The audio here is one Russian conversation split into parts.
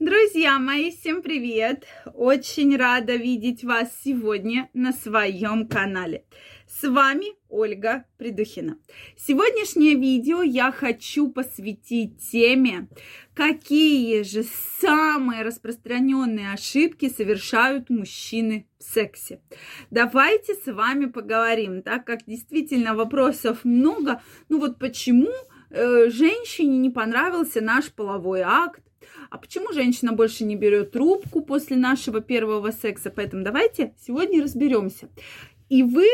Друзья мои, всем привет! Очень рада видеть вас сегодня на своем канале. С вами Ольга Придухина. Сегодняшнее видео я хочу посвятить теме, какие же самые распространенные ошибки совершают мужчины в сексе. Давайте с вами поговорим, так как действительно вопросов много. Ну вот почему э, женщине не понравился наш половой акт? А почему женщина больше не берет трубку после нашего первого секса? Поэтому давайте сегодня разберемся. И вы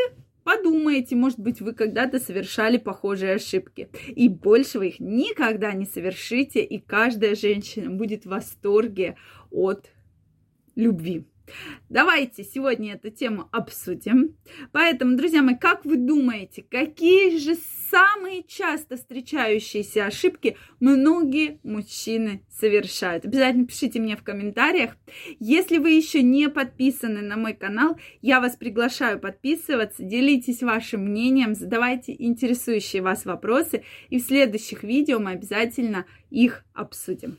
подумаете, может быть, вы когда-то совершали похожие ошибки. И больше вы их никогда не совершите, и каждая женщина будет в восторге от любви. Давайте сегодня эту тему обсудим. Поэтому, друзья мои, как вы думаете, какие же самые часто встречающиеся ошибки многие мужчины совершают? Обязательно пишите мне в комментариях. Если вы еще не подписаны на мой канал, я вас приглашаю подписываться, делитесь вашим мнением, задавайте интересующие вас вопросы, и в следующих видео мы обязательно их обсудим.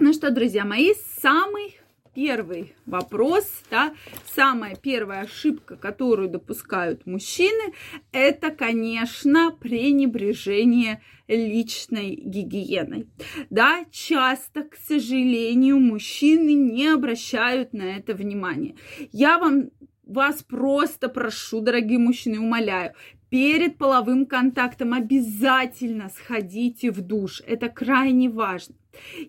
Ну что, друзья мои, самый первый вопрос, да, самая первая ошибка, которую допускают мужчины, это, конечно, пренебрежение личной гигиеной. Да, часто, к сожалению, мужчины не обращают на это внимания. Я вам вас просто прошу, дорогие мужчины, умоляю, перед половым контактом обязательно сходите в душ. Это крайне важно.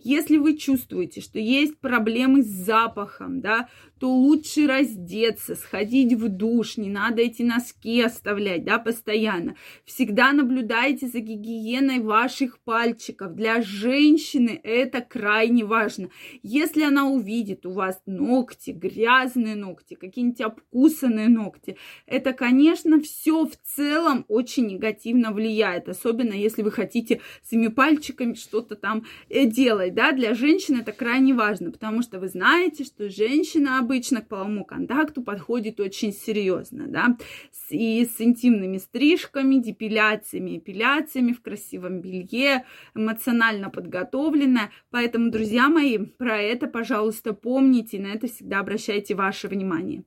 Если вы чувствуете, что есть проблемы с запахом, да, то лучше раздеться, сходить в душ, не надо эти носки оставлять, да, постоянно. Всегда наблюдайте за гигиеной ваших пальчиков. Для женщины это крайне важно. Если она увидит у вас ногти, грязные ногти, какие-нибудь обкусанные ногти, это, конечно, все в целом очень негативно влияет, особенно если вы хотите своими пальчиками что-то там э, делать, да, для женщины это крайне важно, потому что вы знаете, что женщина обычно к половому контакту подходит очень серьезно, да, и с интимными стрижками, депиляциями, эпиляциями в красивом белье, эмоционально подготовленная. Поэтому, друзья мои, про это, пожалуйста, помните, на это всегда обращайте ваше внимание.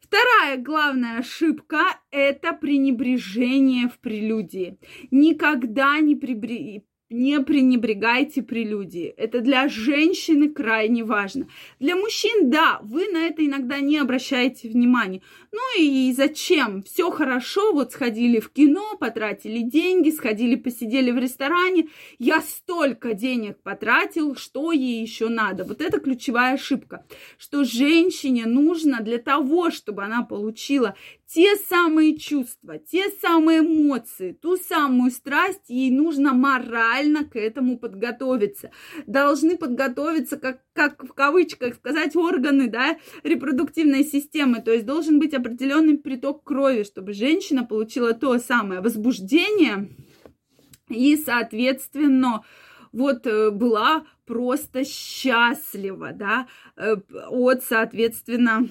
Вторая главная ошибка – это пренебрежение в прелюдии. Никогда не прибре не пренебрегайте прелюдии. Это для женщины крайне важно. Для мужчин, да, вы на это иногда не обращаете внимания. Ну и зачем? Все хорошо, вот сходили в кино, потратили деньги, сходили, посидели в ресторане. Я столько денег потратил, что ей еще надо? Вот это ключевая ошибка, что женщине нужно для того, чтобы она получила те самые чувства, те самые эмоции, ту самую страсть, ей нужно морально к этому подготовиться. Должны подготовиться, как, как в кавычках сказать, органы да, репродуктивной системы. То есть должен быть определенный приток крови, чтобы женщина получила то самое возбуждение и, соответственно, вот э, была просто счастлива, да, э, от, соответственно,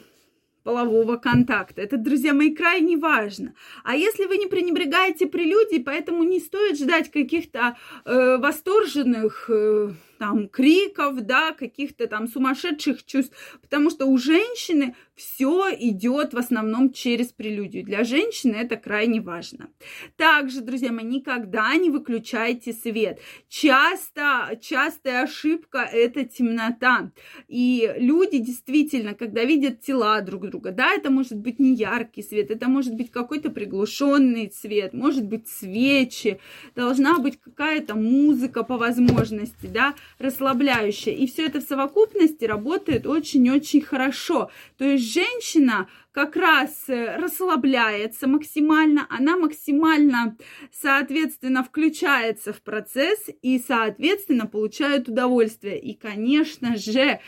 полового контакта. Это, друзья мои, крайне важно. А если вы не пренебрегаете прелюдией, поэтому не стоит ждать каких-то э, восторженных э, там криков, да, каких-то там сумасшедших чувств, потому что у женщины все идет в основном через прелюдию. Для женщины это крайне важно. Также, друзья мои, никогда не выключайте свет. Часто, частая ошибка – это темнота. И люди действительно, когда видят тела друг друга, да, это может быть не яркий свет, это может быть какой-то приглушенный цвет, может быть свечи, должна быть какая-то музыка по возможности, да, расслабляющая. И все это в совокупности работает очень-очень хорошо. То есть женщина как раз э, расслабляется максимально, она максимально, соответственно, включается в процесс и, соответственно, получает удовольствие. И, конечно же,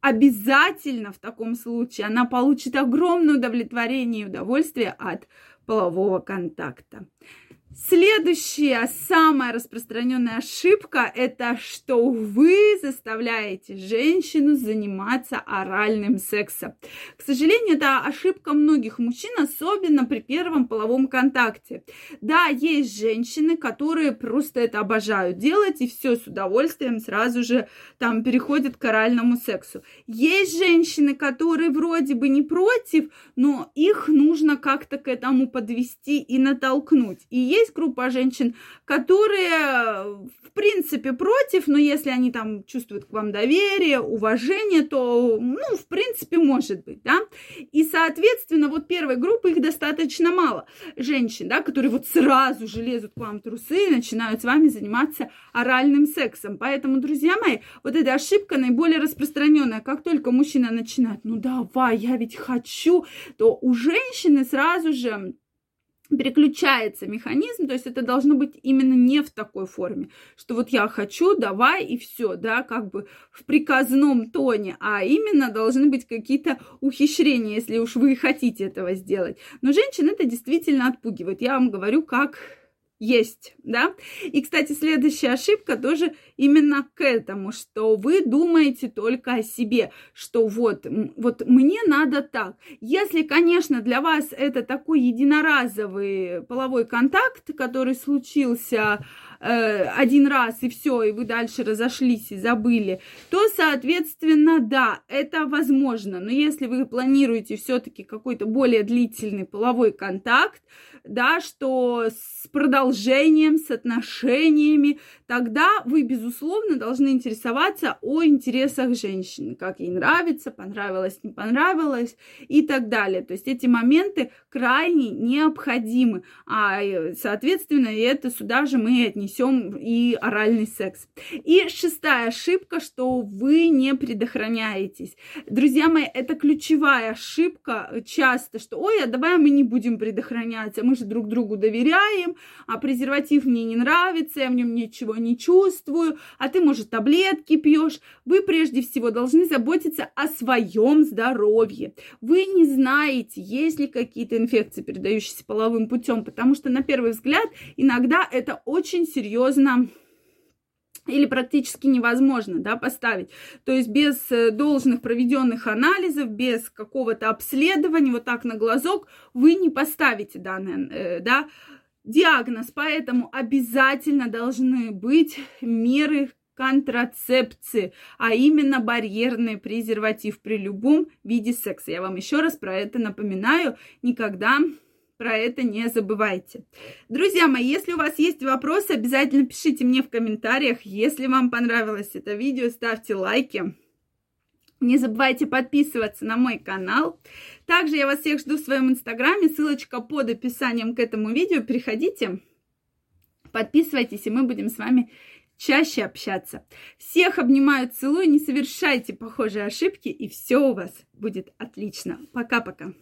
обязательно в таком случае она получит огромное удовлетворение и удовольствие от полового контакта. Следующая, самая распространенная ошибка – это что вы заставляете женщину заниматься оральным сексом. К сожалению, это ошибка многих мужчин, особенно при первом половом контакте. Да, есть женщины, которые просто это обожают делать, и все с удовольствием сразу же там переходят к оральному сексу. Есть женщины, которые вроде бы не против, но их нужно как-то к этому подвести и натолкнуть. И есть есть группа женщин, которые, в принципе, против, но если они там чувствуют к вам доверие, уважение, то, ну, в принципе, может быть, да. И, соответственно, вот первой группы их достаточно мало женщин, да, которые вот сразу же лезут к вам в трусы и начинают с вами заниматься оральным сексом. Поэтому, друзья мои, вот эта ошибка наиболее распространенная. Как только мужчина начинает, ну давай, я ведь хочу, то у женщины сразу же переключается механизм, то есть это должно быть именно не в такой форме, что вот я хочу, давай и все, да, как бы в приказном тоне, а именно должны быть какие-то ухищрения, если уж вы хотите этого сделать. Но женщин это действительно отпугивает. Я вам говорю, как есть, да. И, кстати, следующая ошибка тоже именно к этому, что вы думаете только о себе, что вот, вот мне надо так. Если, конечно, для вас это такой единоразовый половой контакт, который случился э, один раз и все, и вы дальше разошлись и забыли, то, соответственно, да, это возможно. Но если вы планируете все-таки какой-то более длительный половой контакт, да, что с продолжением, с отношениями, тогда вы, безусловно, должны интересоваться о интересах женщины, как ей нравится, понравилось, не понравилось и так далее. То есть эти моменты крайне необходимы, а, э, соответственно, это сюда же мы отнесем несем и оральный секс. И шестая ошибка, что вы не предохраняетесь. Друзья мои, это ключевая ошибка часто, что ой, а давай мы не будем предохраняться, мы же друг другу доверяем, а презерватив мне не нравится, я в нем ничего не чувствую, а ты, может, таблетки пьешь. Вы прежде всего должны заботиться о своем здоровье. Вы не знаете, есть ли какие-то инфекции, передающиеся половым путем, потому что на первый взгляд иногда это очень серьезно серьезно или практически невозможно да, поставить. То есть без э, должных проведенных анализов, без какого-то обследования, вот так на глазок, вы не поставите данный э, да, диагноз. Поэтому обязательно должны быть меры контрацепции, а именно барьерный презерватив при любом виде секса. Я вам еще раз про это напоминаю. Никогда про это не забывайте. Друзья мои, если у вас есть вопросы, обязательно пишите мне в комментариях. Если вам понравилось это видео, ставьте лайки. Не забывайте подписываться на мой канал. Также я вас всех жду в своем инстаграме. Ссылочка под описанием к этому видео. Переходите, подписывайтесь, и мы будем с вами чаще общаться. Всех обнимаю, целую, не совершайте похожие ошибки, и все у вас будет отлично. Пока-пока.